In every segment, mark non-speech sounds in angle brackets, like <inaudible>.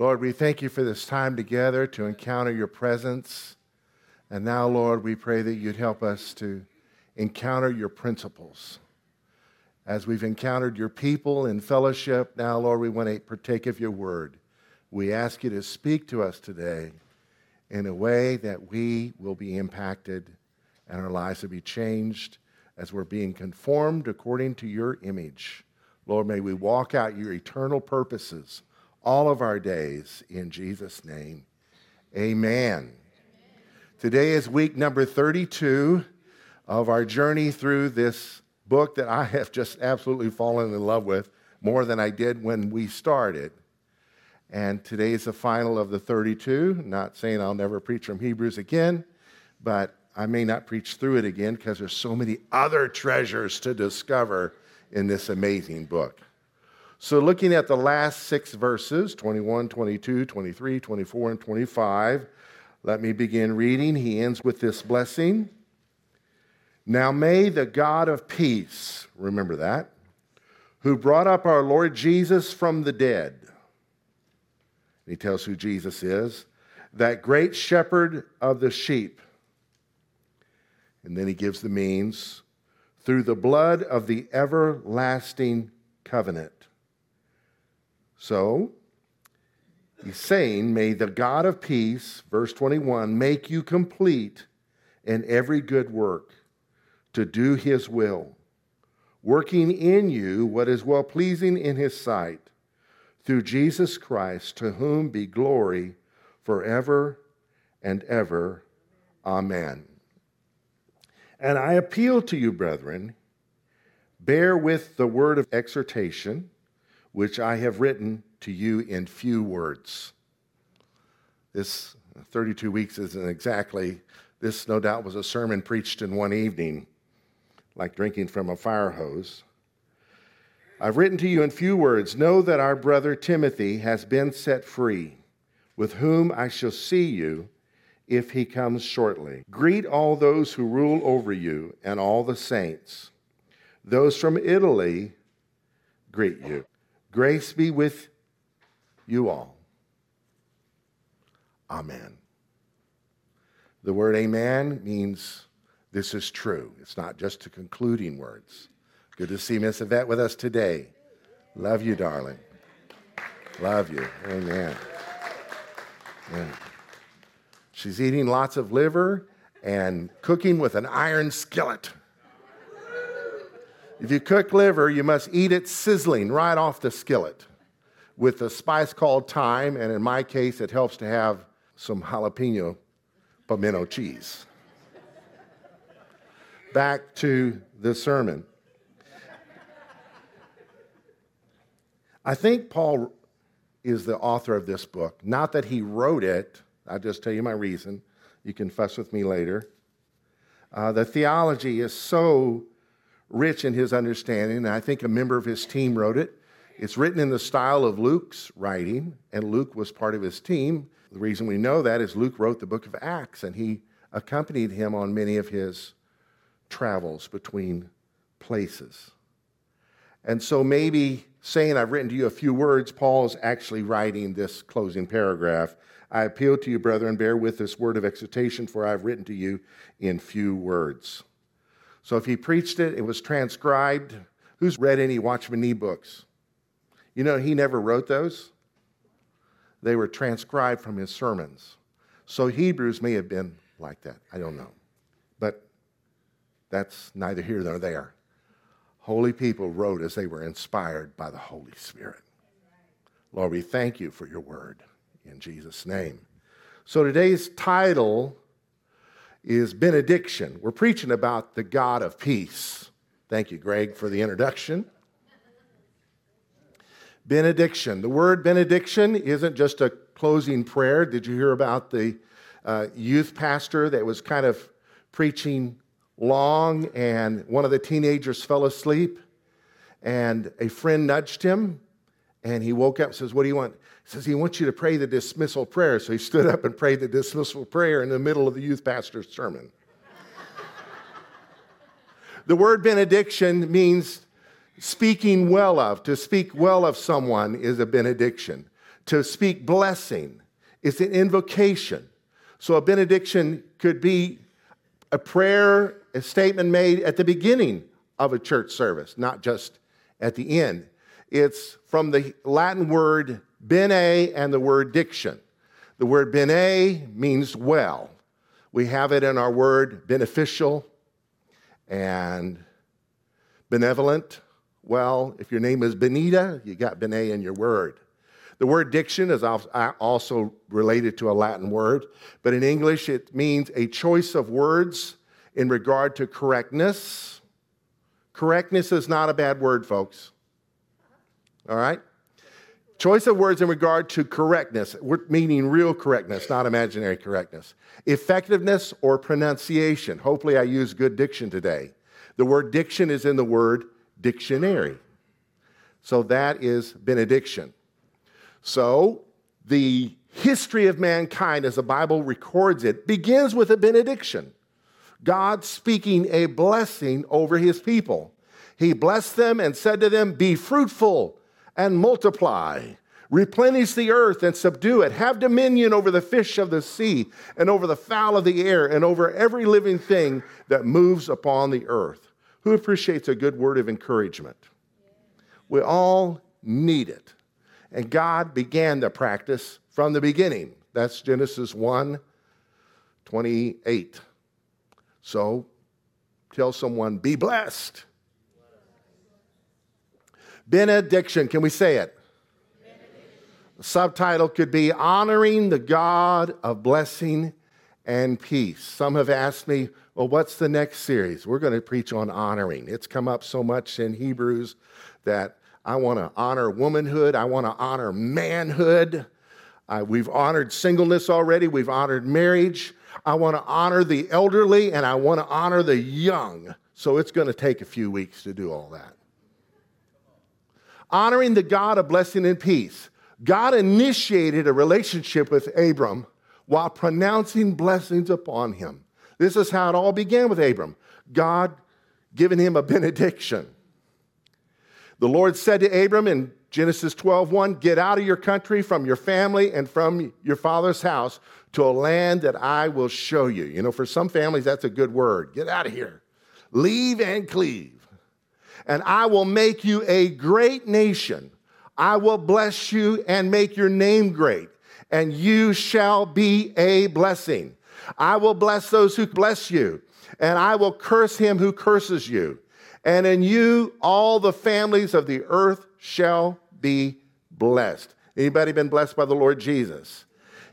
Lord, we thank you for this time together to encounter your presence. And now, Lord, we pray that you'd help us to encounter your principles. As we've encountered your people in fellowship, now, Lord, we want to partake of your word. We ask you to speak to us today in a way that we will be impacted and our lives will be changed as we're being conformed according to your image. Lord, may we walk out your eternal purposes all of our days in Jesus' name. Amen. Today is week number 32 of our journey through this book that I have just absolutely fallen in love with more than I did when we started. And today is the final of the 32. Not saying I'll never preach from Hebrews again, but I may not preach through it again because there's so many other treasures to discover in this amazing book. So, looking at the last six verses 21, 22, 23, 24, and 25, let me begin reading. He ends with this blessing. Now may the God of peace, remember that, who brought up our Lord Jesus from the dead, he tells who Jesus is, that great shepherd of the sheep. And then he gives the means through the blood of the everlasting covenant. So, he's saying, May the God of peace, verse 21, make you complete in every good work to do his will, working in you what is well pleasing in his sight through Jesus Christ, to whom be glory forever and ever. Amen. And I appeal to you, brethren, bear with the word of exhortation, which I have written to you in few words. This 32 weeks isn't exactly, this no doubt was a sermon preached in one evening, like drinking from a fire hose. I've written to you in few words Know that our brother Timothy has been set free, with whom I shall see you if he comes shortly. Greet all those who rule over you and all the saints. Those from Italy greet you. Grace be with you all. Amen. The word amen means this is true. It's not just a concluding words. Good to see Miss Yvette with us today. Love you, darling. Love you. Amen. Yeah. She's eating lots of liver and cooking with an iron skillet. If you cook liver, you must eat it sizzling right off the skillet with a spice called thyme, and in my case, it helps to have some jalapeno pimento cheese. Back to the sermon. I think Paul is the author of this book. Not that he wrote it, I'll just tell you my reason. You can fuss with me later. Uh, the theology is so rich in his understanding, and I think a member of his team wrote it. It's written in the style of Luke's writing, and Luke was part of his team. The reason we know that is Luke wrote the book of Acts, and he accompanied him on many of his travels between places. And so maybe saying, I've written to you a few words, Paul is actually writing this closing paragraph. I appeal to you, brethren, bear with this word of exhortation, for I have written to you in few words. So if he preached it, it was transcribed. Who's read any Watchman Nee books? You know, he never wrote those. They were transcribed from his sermons. So Hebrews may have been like that. I don't know. But that's neither here nor there. Holy people wrote as they were inspired by the Holy Spirit. Lord, we thank you for your word in Jesus' name. So today's title is Benediction. We're preaching about the God of peace. Thank you, Greg, for the introduction. Benediction. The word benediction isn't just a closing prayer. Did you hear about the uh, youth pastor that was kind of preaching long, and one of the teenagers fell asleep, and a friend nudged him, and he woke up says, What do you want? He says, He wants you to pray the dismissal prayer. So he stood up and prayed the dismissal prayer in the middle of the youth pastor's sermon. the word benediction means speaking well of. To speak well of someone is a benediction. to speak blessing. is an invocation. So a benediction could be a prayer, a statement made at the beginning of a church service, not just at the end. It's from the Latin word bene and the word diction. The word bene means well. We have it in our word beneficial and benevolent. Well, if your name is Benita, you got bene in your word. The word diction is also related to a Latin word, but in English it means a choice of words in regard to correctness. Correctness is not a bad word, folks. All right? Choice of words in regard to correctness, meaning real correctness, not imaginary correctness. Effectiveness or pronunciation. Hopefully, I use good diction today. The word diction is in the word dictionary. So that is benediction. So the history of mankind, as the Bible records it, begins with a benediction. God speaking a blessing over his people. He blessed them and said to them, Be fruitful and multiply. Replenish the earth and subdue it. Have dominion over the fish of the sea and over the fowl of the air and over every living thing that moves upon the earth. Who appreciates a good word of encouragement? We all need it. And God began the practice from the beginning. That's Genesis 1 28. So tell someone, be blessed. Benediction. Can we say it? The subtitle could be Honoring the God of Blessing and Peace. Some have asked me, well, what's the next series? We're going to preach on honoring. It's come up so much in Hebrews that I want to honor womanhood, I want to honor manhood. Uh, we've honored singleness already, we've honored marriage. I want to honor the elderly and I want to honor the young. So it's going to take a few weeks to do all that honoring the God of blessing and peace. God initiated a relationship with Abram while pronouncing blessings upon him. This is how it all began with Abram. God giving him a benediction. The Lord said to Abram in Genesis 12:1, "Get out of your country, from your family and from your father's house to a land that I will show you." You know, for some families that's a good word. Get out of here. Leave and cleave and I will make you a great nation. I will bless you and make your name great, and you shall be a blessing. I will bless those who bless you, and I will curse him who curses you. And in you all the families of the earth shall be blessed. Anybody been blessed by the Lord Jesus?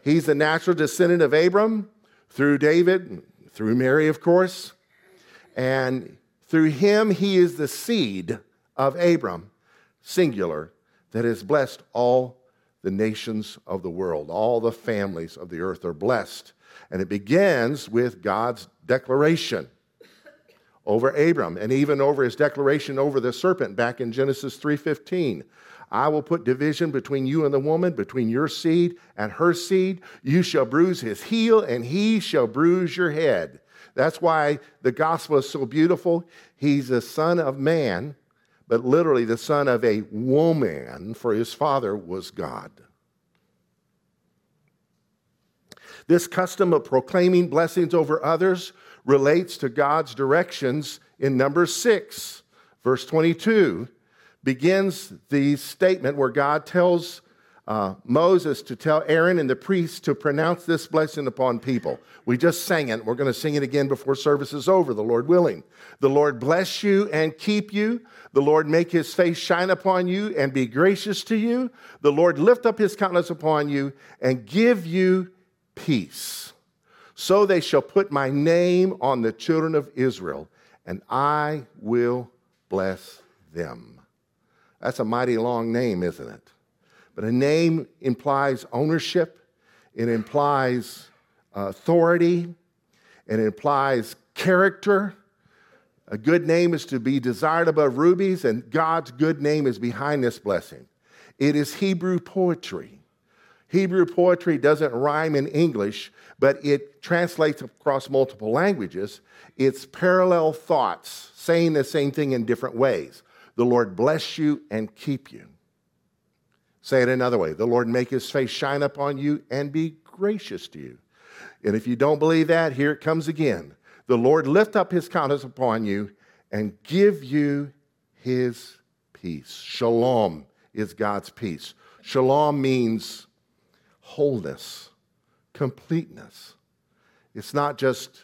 He's the natural descendant of Abram through David, through Mary, of course. And through him, he is the seed of Abram, singular, that has blessed all the nations of the world. All the families of the earth are blessed. And it begins with God's declaration over Abram and even over his declaration over the serpent back in Genesis 3:15. I will put division between you and the woman, between your seed and her seed. You shall bruise his heel, and he shall bruise your head. That's why the gospel is so beautiful. He's the son of man, but literally the son of a woman, for his father was God. This custom of proclaiming blessings over others relates to God's directions in number 6, verse 22 begins the statement where God tells uh, Moses to tell Aaron and the priests to pronounce this blessing upon people. We just sang it. We're going to sing it again before service is over, the Lord willing. The Lord bless you and keep you. The Lord make his face shine upon you and be gracious to you. The Lord lift up his countenance upon you and give you peace. So they shall put my name on the children of Israel, and I will bless them. That's a mighty long name, isn't it? But a name implies ownership, it implies uh, authority, it implies character. A good name is to be desired above rubies, and God's good name is behind this blessing. It is Hebrew poetry. Hebrew poetry doesn't rhyme in English, but it translates across multiple languages. It's parallel thoughts saying the same thing in different ways. The Lord bless you and keep you. Say it another way the Lord make his face shine upon you and be gracious to you. And if you don't believe that, here it comes again. The Lord lift up his countenance upon you and give you his peace. Shalom is God's peace. Shalom means wholeness, completeness. It's not just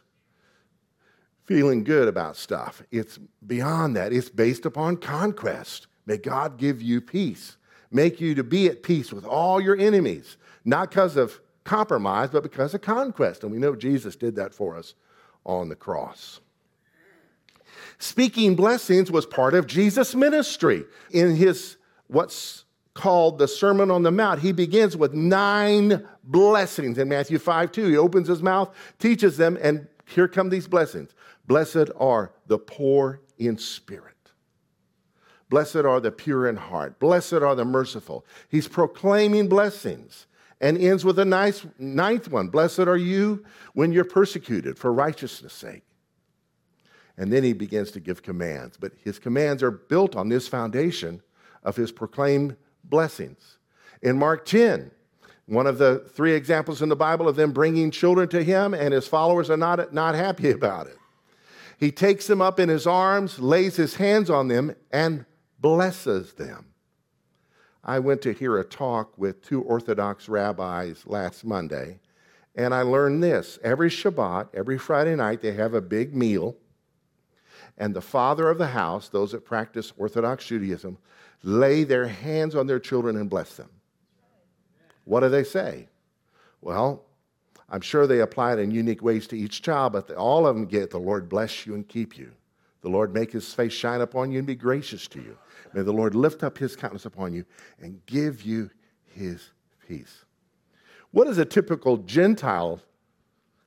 feeling good about stuff, it's beyond that. It's based upon conquest. May God give you peace, make you to be at peace with all your enemies, not because of compromise, but because of conquest. And we know Jesus did that for us on the cross. Speaking blessings was part of Jesus' ministry. In his what's called the Sermon on the Mount, he begins with nine blessings in Matthew 5 2. He opens his mouth, teaches them, and here come these blessings. Blessed are the poor in spirit. Blessed are the pure in heart. Blessed are the merciful. He's proclaiming blessings and ends with a nice ninth one Blessed are you when you're persecuted for righteousness' sake. And then he begins to give commands. But his commands are built on this foundation of his proclaimed blessings. In Mark 10, one of the three examples in the Bible of them bringing children to him, and his followers are not, not happy about it. He takes them up in his arms, lays his hands on them, and blesses them. I went to hear a talk with two Orthodox rabbis last Monday, and I learned this. Every Shabbat, every Friday night, they have a big meal, and the father of the house, those that practice Orthodox Judaism, lay their hands on their children and bless them. What do they say? Well, I'm sure they apply it in unique ways to each child, but all of them get the Lord bless you and keep you. The Lord make his face shine upon you and be gracious to you. May the Lord lift up his countenance upon you and give you his peace. What does a typical Gentile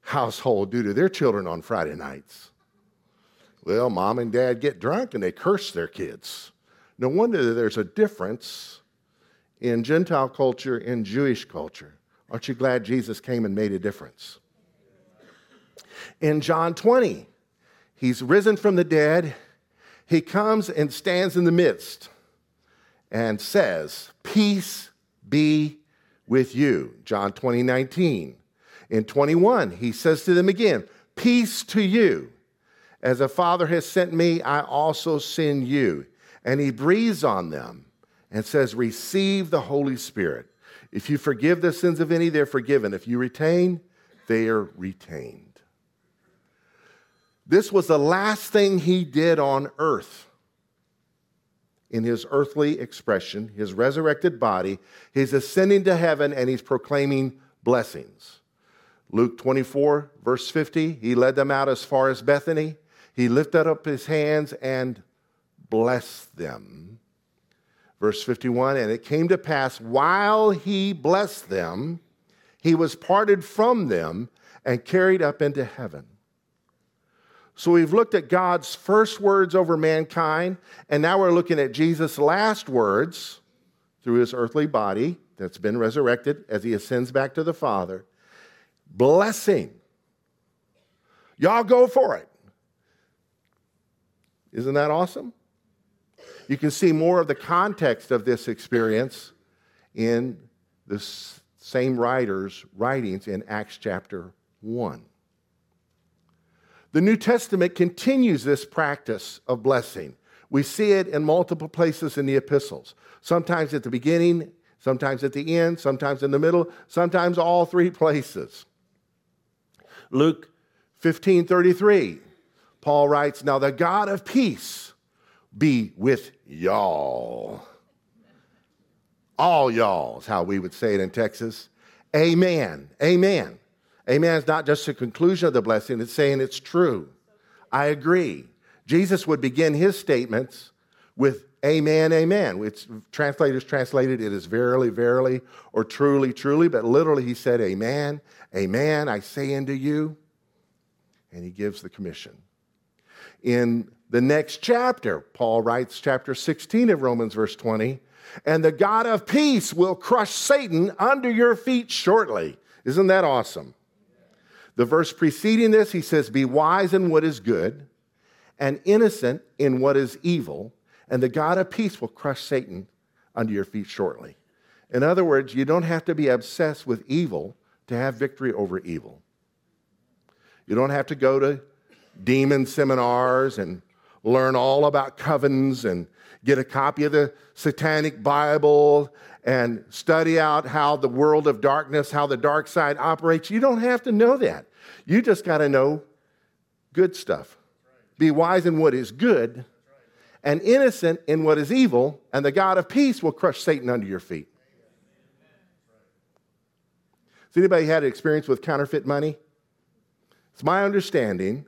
household do to their children on Friday nights? Well, mom and dad get drunk and they curse their kids. No wonder there's a difference in Gentile culture and Jewish culture. Aren't you glad Jesus came and made a difference? In John 20, he's risen from the dead he comes and stands in the midst and says, Peace be with you. John 20, 19. In 21, he says to them again, Peace to you. As a father has sent me, I also send you. And he breathes on them and says, Receive the Holy Spirit. If you forgive the sins of any, they're forgiven. If you retain, they are retained. This was the last thing he did on earth. In his earthly expression, his resurrected body, he's ascending to heaven and he's proclaiming blessings. Luke 24, verse 50, he led them out as far as Bethany. He lifted up his hands and blessed them. Verse 51, and it came to pass while he blessed them, he was parted from them and carried up into heaven. So we've looked at God's first words over mankind, and now we're looking at Jesus' last words through his earthly body that's been resurrected as he ascends back to the Father. Blessing. Y'all go for it. Isn't that awesome? You can see more of the context of this experience in the same writer's writings in Acts chapter 1. The New Testament continues this practice of blessing. We see it in multiple places in the epistles, sometimes at the beginning, sometimes at the end, sometimes in the middle, sometimes all three places. Luke 15 33, Paul writes, Now the God of peace be with y'all. All y'all is how we would say it in Texas. Amen. Amen. Amen is not just a conclusion of the blessing, it's saying it's true. I agree. Jesus would begin his statements with amen, amen, which translators translated it as verily, verily, or truly, truly, but literally he said, Amen, amen, I say unto you. And he gives the commission. In the next chapter, Paul writes, chapter 16 of Romans, verse 20, and the God of peace will crush Satan under your feet shortly. Isn't that awesome? The verse preceding this, he says, Be wise in what is good and innocent in what is evil, and the God of peace will crush Satan under your feet shortly. In other words, you don't have to be obsessed with evil to have victory over evil. You don't have to go to demon seminars and learn all about covens and get a copy of the satanic Bible and study out how the world of darkness, how the dark side operates. You don't have to know that. You just got to know good stuff. Be wise in what is good and innocent in what is evil, and the God of peace will crush Satan under your feet. Has anybody had experience with counterfeit money? It's my understanding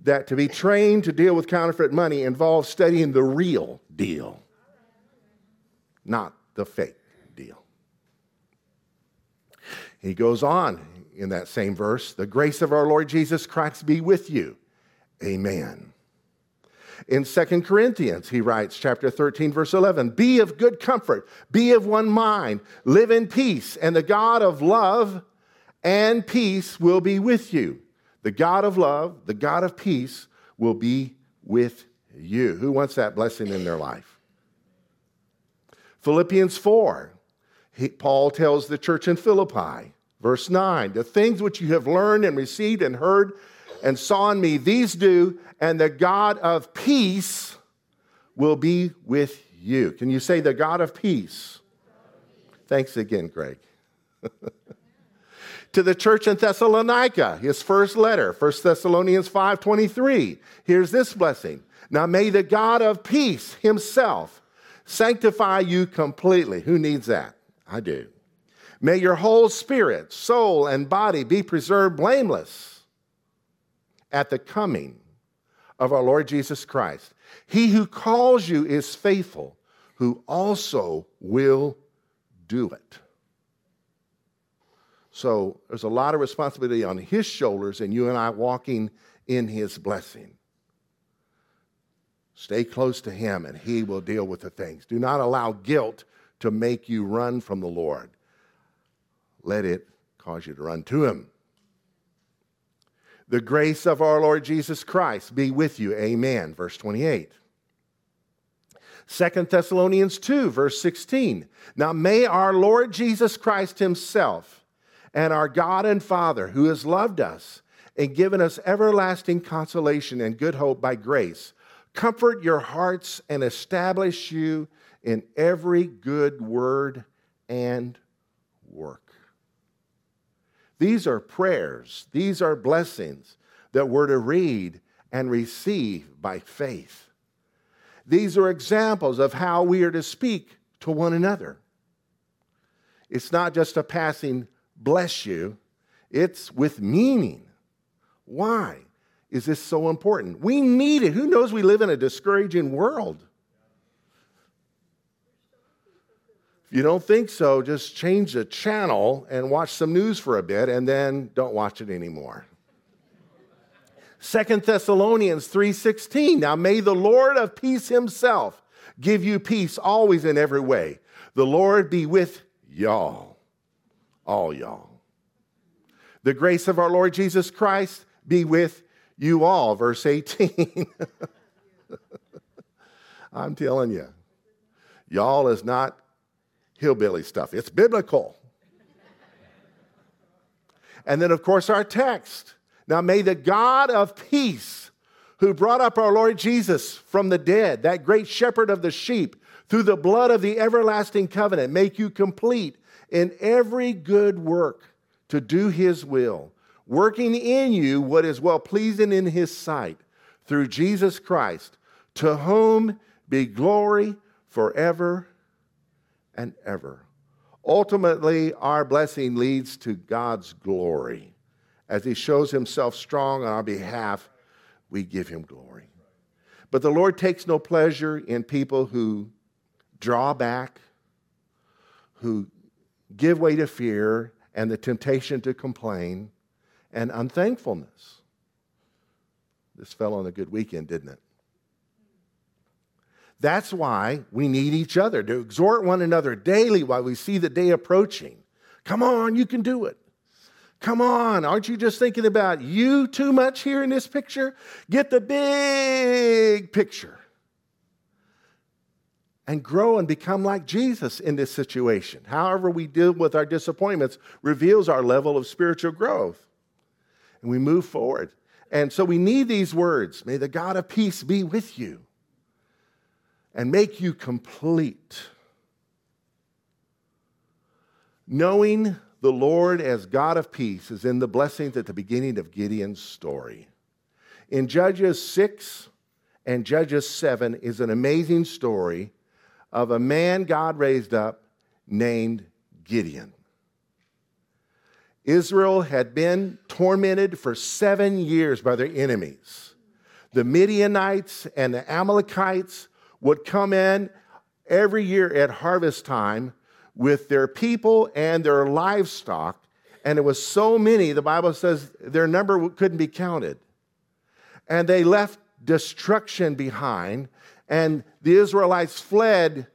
that to be trained to deal with counterfeit money involves studying the real deal, not the fake deal. He goes on in that same verse the grace of our Lord Jesus Christ be with you. Amen. In 2 Corinthians, he writes, chapter 13, verse 11 Be of good comfort, be of one mind, live in peace, and the God of love and peace will be with you. The God of love, the God of peace will be with you. Who wants that blessing in their life? Philippians 4, he, Paul tells the church in Philippi, verse 9, the things which you have learned and received and heard and saw in me, these do, and the God of peace will be with you. Can you say the God of peace? Thanks again, Greg. <laughs> to the church in Thessalonica, his first letter, 1 Thessalonians 5:23. Here's this blessing. Now may the God of peace himself sanctify you completely. Who needs that? I do. May your whole spirit, soul, and body be preserved blameless at the coming of our Lord Jesus Christ. He who calls you is faithful, who also will do it. So there's a lot of responsibility on his shoulders, and you and I walking in his blessing. Stay close to him, and he will deal with the things. Do not allow guilt to make you run from the Lord. Let it cause you to run to him. The grace of our Lord Jesus Christ be with you. Amen. Verse 28. 2 Thessalonians 2, verse 16. Now may our Lord Jesus Christ himself and our God and Father, who has loved us and given us everlasting consolation and good hope by grace, comfort your hearts and establish you in every good word and work. These are prayers, these are blessings that we're to read and receive by faith. These are examples of how we are to speak to one another. It's not just a passing bless you, it's with meaning. Why is this so important? We need it. Who knows we live in a discouraging world? If you don't think so, just change the channel and watch some news for a bit and then don't watch it anymore. Second Thessalonians 3:16 Now may the Lord of peace himself give you peace always in every way. The Lord be with y'all all y'all. The grace of our Lord Jesus Christ be with you all. Verse 18. <laughs> I'm telling you, y'all is not hillbilly stuff, it's biblical. and then, of course, our text. Now, may the God of peace, who brought up our Lord Jesus from the dead, that great shepherd of the sheep, through the blood of the everlasting covenant, make you complete in every good work to do his will, working in you what is well pleasing in his sight through Jesus Christ, to whom be glory forever and ever. Ultimately, our blessing leads to God's glory. As he shows himself strong on our behalf, we give him glory. But the Lord takes no pleasure in people who draw back, who give way to fear and the temptation to complain and unthankfulness. This fell on a good weekend, didn't it? That's why we need each other to exhort one another daily while we see the day approaching. Come on, you can do it. Come on, aren't you just thinking about you too much here in this picture? Get the big picture and grow and become like Jesus in this situation. However, we deal with our disappointments reveals our level of spiritual growth. And we move forward. And so we need these words May the God of peace be with you and make you complete. Knowing the Lord as God of peace is in the blessings at the beginning of Gideon's story. In Judges 6 and Judges 7 is an amazing story of a man God raised up named Gideon. Israel had been tormented for seven years by their enemies. The Midianites and the Amalekites would come in every year at harvest time with their people and their livestock. And it was so many, the Bible says their number couldn't be counted. And they left destruction behind, and the Israelites fled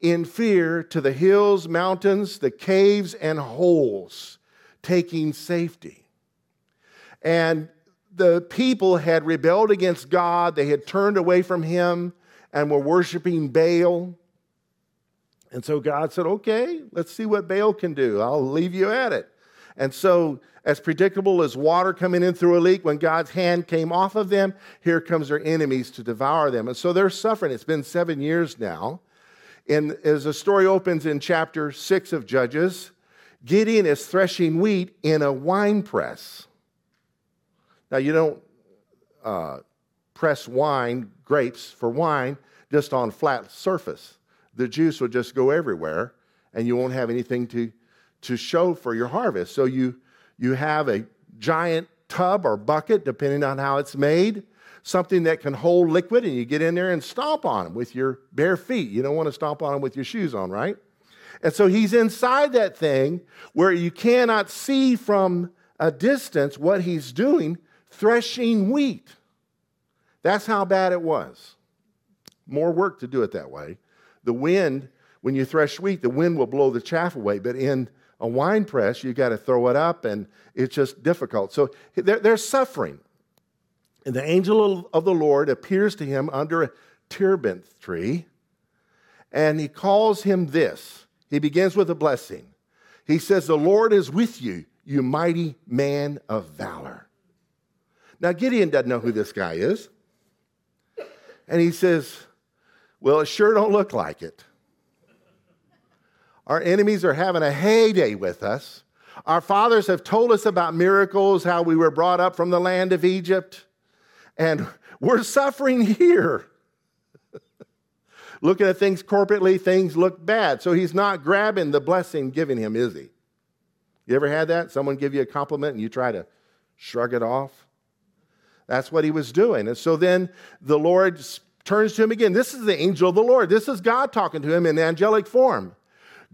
in fear to the hills, mountains, the caves, and holes, taking safety. And the people had rebelled against God, they had turned away from Him and were worshiping Baal. And so God said, okay, let's see what Baal can do. I'll leave you at it. And so, as predictable as water coming in through a leak, when God's hand came off of them, here comes their enemies to devour them. And so they're suffering. It's been seven years now. And as the story opens in chapter six of Judges, Gideon is threshing wheat in a wine press. Now, you don't uh, press wine, grapes for wine, just on flat surface the juice will just go everywhere and you won't have anything to, to show for your harvest. So you, you have a giant tub or bucket, depending on how it's made, something that can hold liquid, and you get in there and stomp on them with your bare feet. You don't want to stomp on them with your shoes on, right? And so he's inside that thing where you cannot see from a distance what he's doing, threshing wheat. That's how bad it was. More work to do it that way. The wind, when you thresh wheat, the wind will blow the chaff away. But in a wine press, you got to throw it up, and it's just difficult. So they're, they're suffering. And the angel of the Lord appears to him under a terebinth tree, and he calls him this. He begins with a blessing. He says, The Lord is with you, you mighty man of valor. Now, Gideon doesn't know who this guy is. And he says, well, it sure don't look like it. Our enemies are having a heyday with us. Our fathers have told us about miracles, how we were brought up from the land of Egypt, and we're suffering here. Looking at things corporately, things look bad. So he's not grabbing the blessing given him, is he? You ever had that? Someone give you a compliment and you try to shrug it off? That's what he was doing. And so then the Lord turns to him again. This is the angel of the Lord. This is God talking to him in angelic form.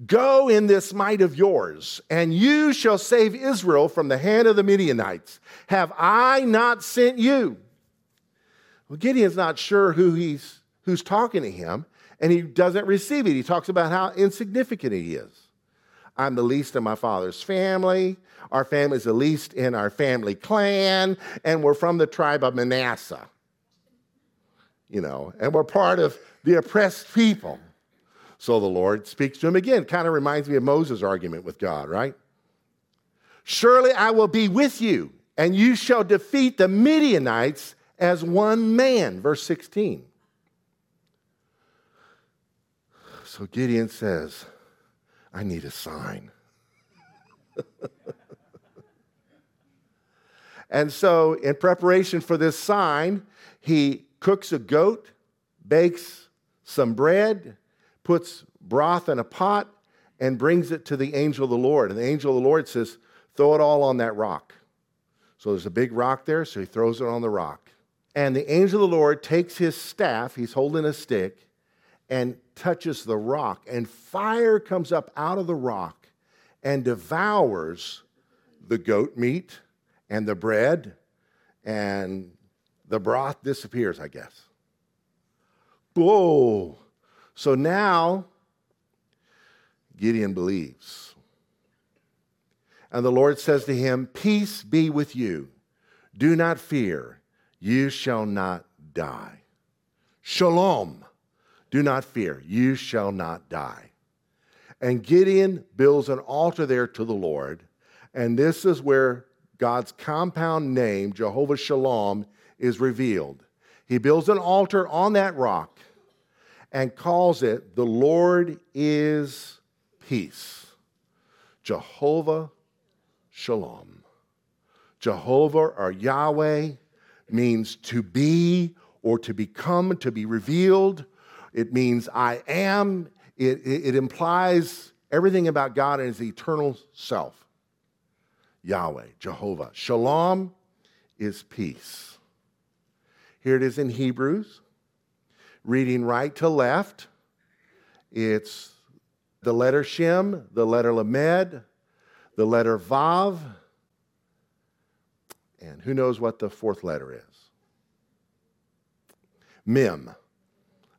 Go in this might of yours, and you shall save Israel from the hand of the Midianites. Have I not sent you? Well, Gideon's not sure who he's who's talking to him, and he doesn't receive it. He talks about how insignificant he is. I'm the least in my father's family. Our family is the least in our family clan, and we're from the tribe of Manasseh you know, and we're part of the oppressed people. So the Lord speaks to him again. Kind of reminds me of Moses' argument with God, right? Surely I will be with you, and you shall defeat the Midianites as one man. Verse 16. So Gideon says, I need a sign. <laughs> and so, in preparation for this sign, he cooks a goat, bakes some bread, puts broth in a pot, and brings it to the angel of the Lord. And the angel of the Lord says, Throw it all on that rock. So there's a big rock there, so he throws it on the rock. And the angel of the Lord takes his staff, he's holding a stick, and touches the rock. And fire comes up out of the rock and devours the goat meat and the bread and the broth disappears, I guess. Whoa. So now Gideon believes. And the Lord says to him, Peace be with you. Do not fear. You shall not die. Shalom. Do not fear, you shall not die. And Gideon builds an altar there to the Lord. And this is where God's compound name, Jehovah Shalom, is revealed. He builds an altar on that rock and calls it, The Lord is Peace. Jehovah Shalom. Jehovah or Yahweh means to be or to become, to be revealed. It means I am. It, it, it implies everything about God and his eternal self. Yahweh, Jehovah. Shalom is peace. Here it is in Hebrews, reading right to left. It's the letter Shem, the letter Lamed, the letter Vav, and who knows what the fourth letter is? Mem.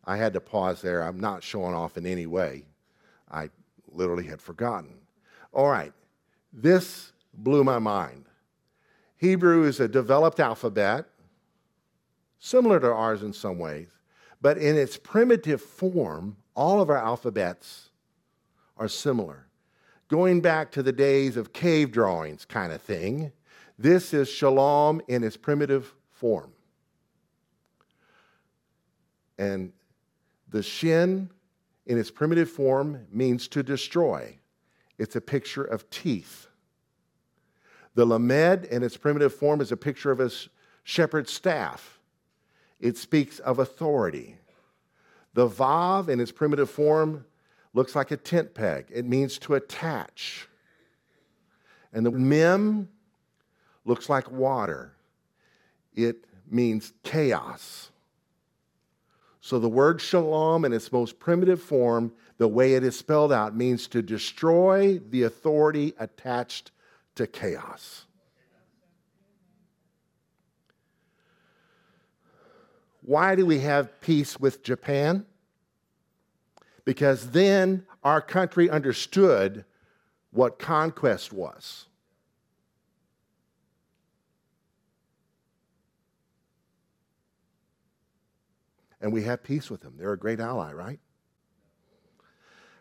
I had to pause there. I'm not showing off in any way. I literally had forgotten. All right, this blew my mind. Hebrew is a developed alphabet, similar to ours in some ways, but in its primitive form, all of our alphabets are similar. Going back to the days of cave drawings, kind of thing, this is shalom in its primitive form. And the shin in its primitive form means to destroy. It's a picture of teeth. The lamed in its primitive form is a picture of a shepherd's staff. It speaks of authority. The vav in its primitive form looks like a tent peg. It means to attach. And the mem looks like water. It means chaos. So the word shalom in its most primitive form, the way it is spelled out, means to destroy the authority attached to chaos. Why do we have peace with Japan? Because then our country understood what conquest was. And we have peace with them. They're a great ally, right?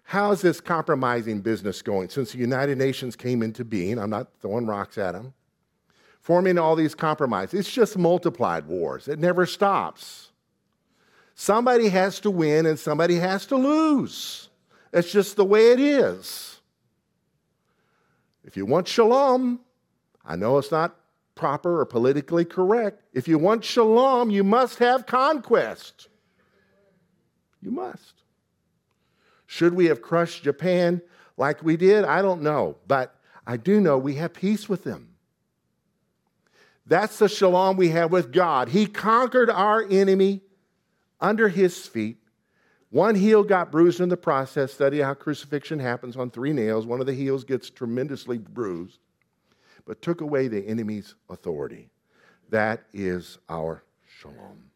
How is this compromising business going? Since the United Nations came into being, I'm not throwing rocks at them, forming all these compromises. It's just multiplied wars, it never stops. Somebody has to win and somebody has to lose. It's just the way it is. If you want shalom, I know it's not proper or politically correct. If you want shalom, you must have conquest. You must. Should we have crushed Japan like we did? I don't know. But I do know we have peace with them. That's the shalom we have with God. He conquered our enemy under his feet. One heel got bruised in the process. Study how crucifixion happens on three nails. One of the heels gets tremendously bruised but took away the enemy's authority. That is our shalom.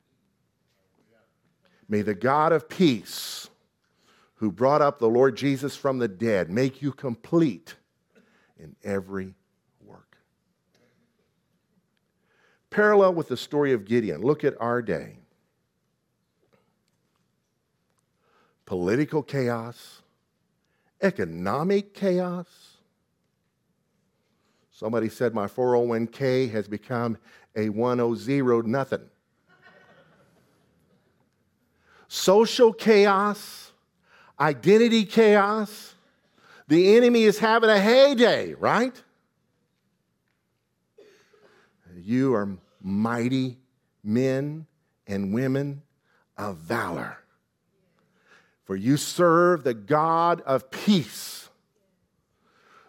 May the God of peace, who brought up the Lord Jesus from the dead, make you complete in every work. Parallel with the story of Gideon, look at our day. Political chaos, economic chaos, Somebody said my 401k has become a 100 nothing. Social chaos, identity chaos. The enemy is having a heyday, right? You are mighty men and women of valor. For you serve the God of peace,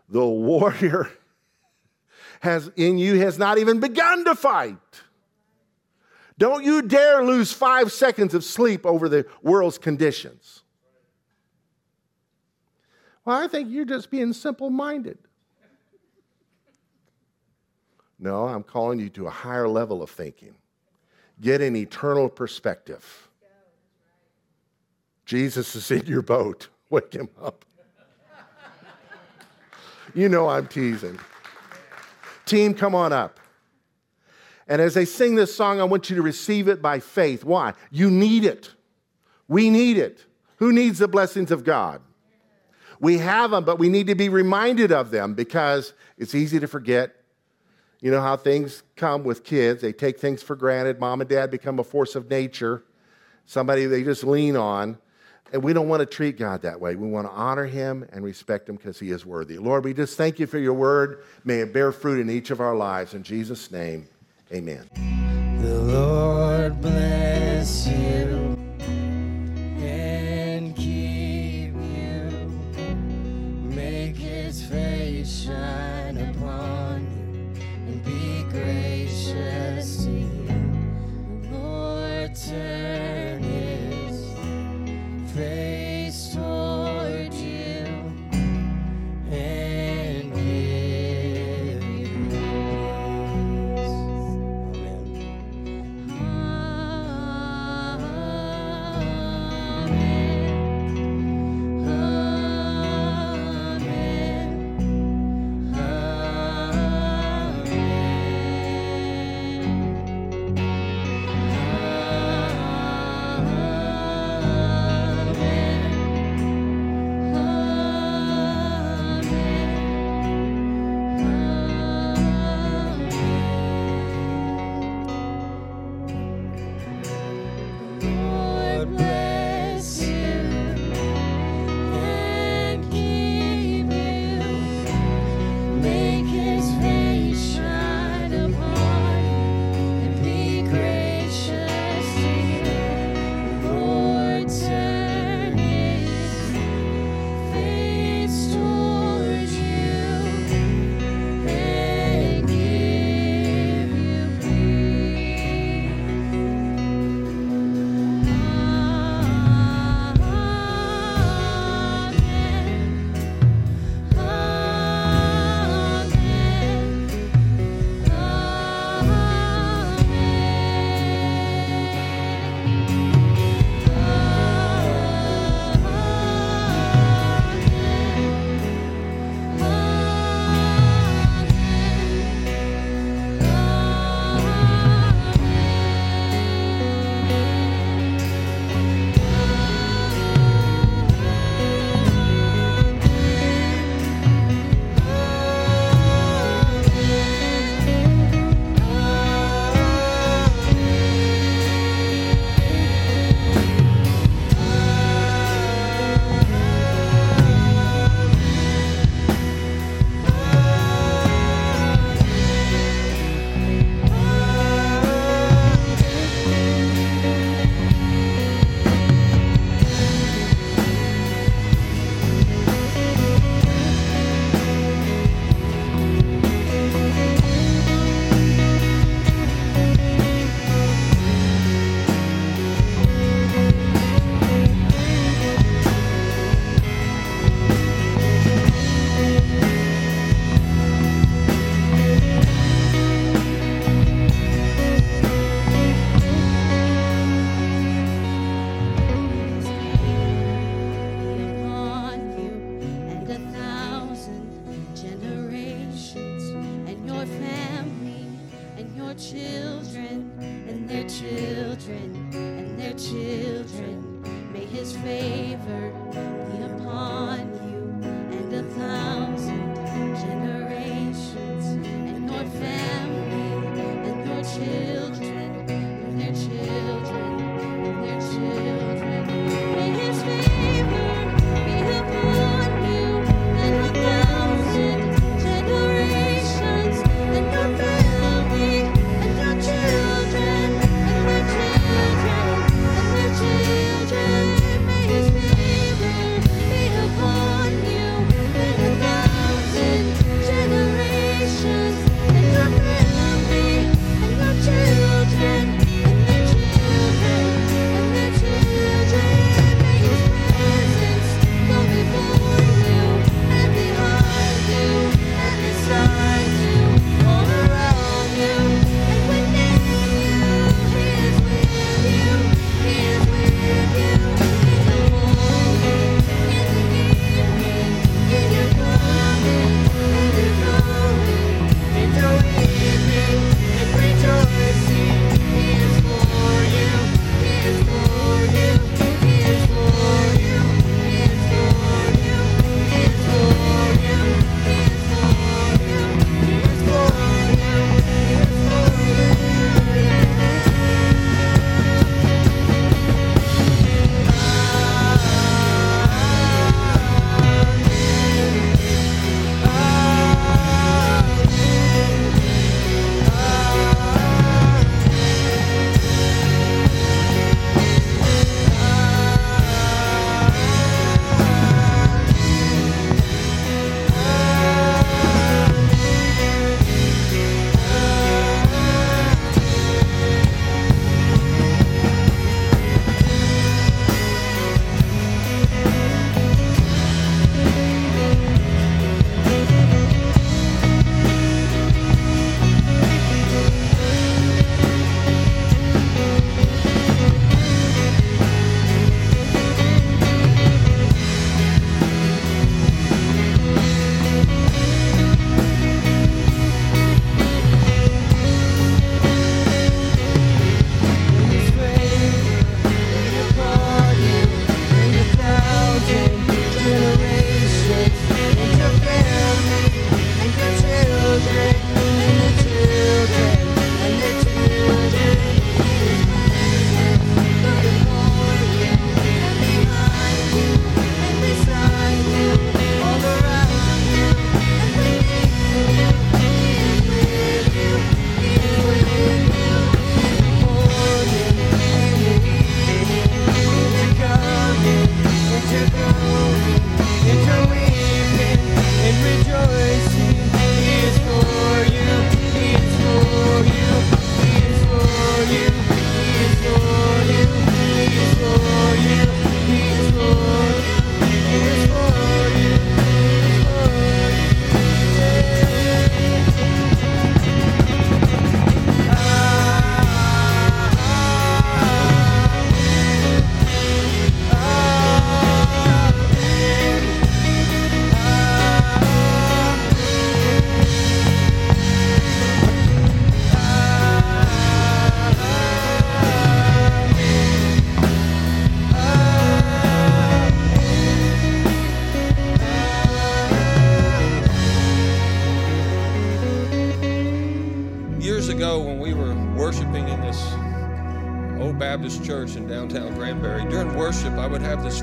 the warrior has in you has not even begun to fight. Don't you dare lose five seconds of sleep over the world's conditions. Well, I think you're just being simple minded. No, I'm calling you to a higher level of thinking. Get an eternal perspective. Jesus is in your boat. <laughs> Wake him up. You know I'm teasing. Team, come on up. And as they sing this song, I want you to receive it by faith. Why? You need it. We need it. Who needs the blessings of God? We have them, but we need to be reminded of them because it's easy to forget. You know how things come with kids. They take things for granted. Mom and dad become a force of nature, somebody they just lean on. And we don't want to treat God that way. We want to honor him and respect him because he is worthy. Lord, we just thank you for your word. May it bear fruit in each of our lives. In Jesus' name, amen. The Lord bless you.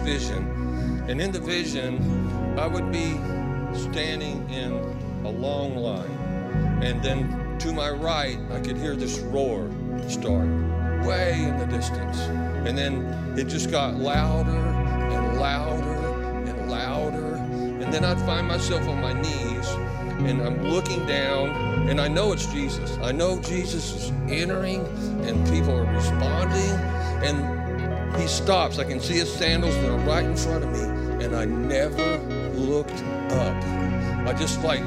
Vision. And in the vision, I would be standing in a long line. And then to my right, I could hear this roar start way in the distance. And then it just got louder and louder and louder. And then I'd find myself on my knees and I'm looking down and I know it's Jesus. I know Jesus is entering and people are responding and he stops. I can see his sandals that are right in front of me and I never looked up. I just like,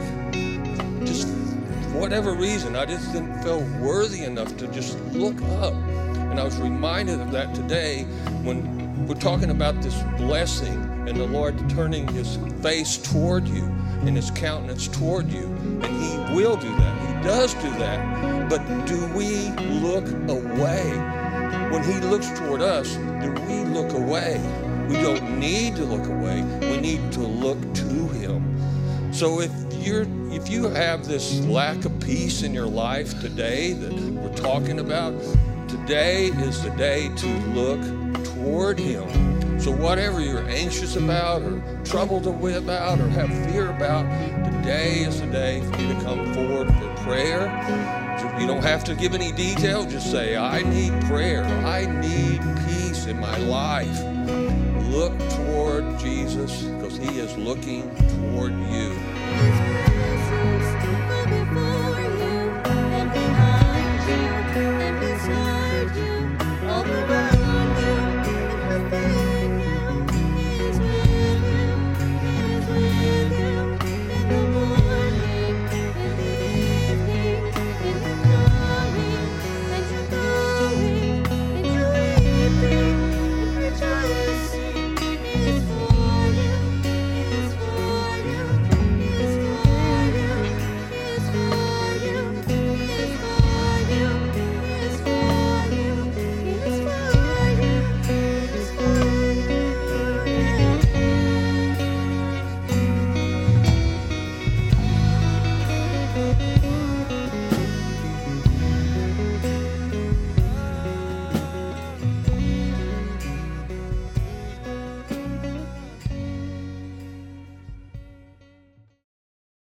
just for whatever reason, I just didn't feel worthy enough to just look up. And I was reminded of that today when we're talking about this blessing and the Lord turning his face toward you and his countenance toward you. And he will do that. He does do that. But do we look away? When he looks toward us, do we look away? We don't need to look away. We need to look to him. So if you're if you have this lack of peace in your life today that we're talking about, today is the day to look toward him. So whatever you're anxious about or troubled about or have fear about, today is the day for you to come forward for prayer. You don't have to give any detail. Just say, I need prayer. I need peace in my life. Look toward Jesus because he is looking toward you. you.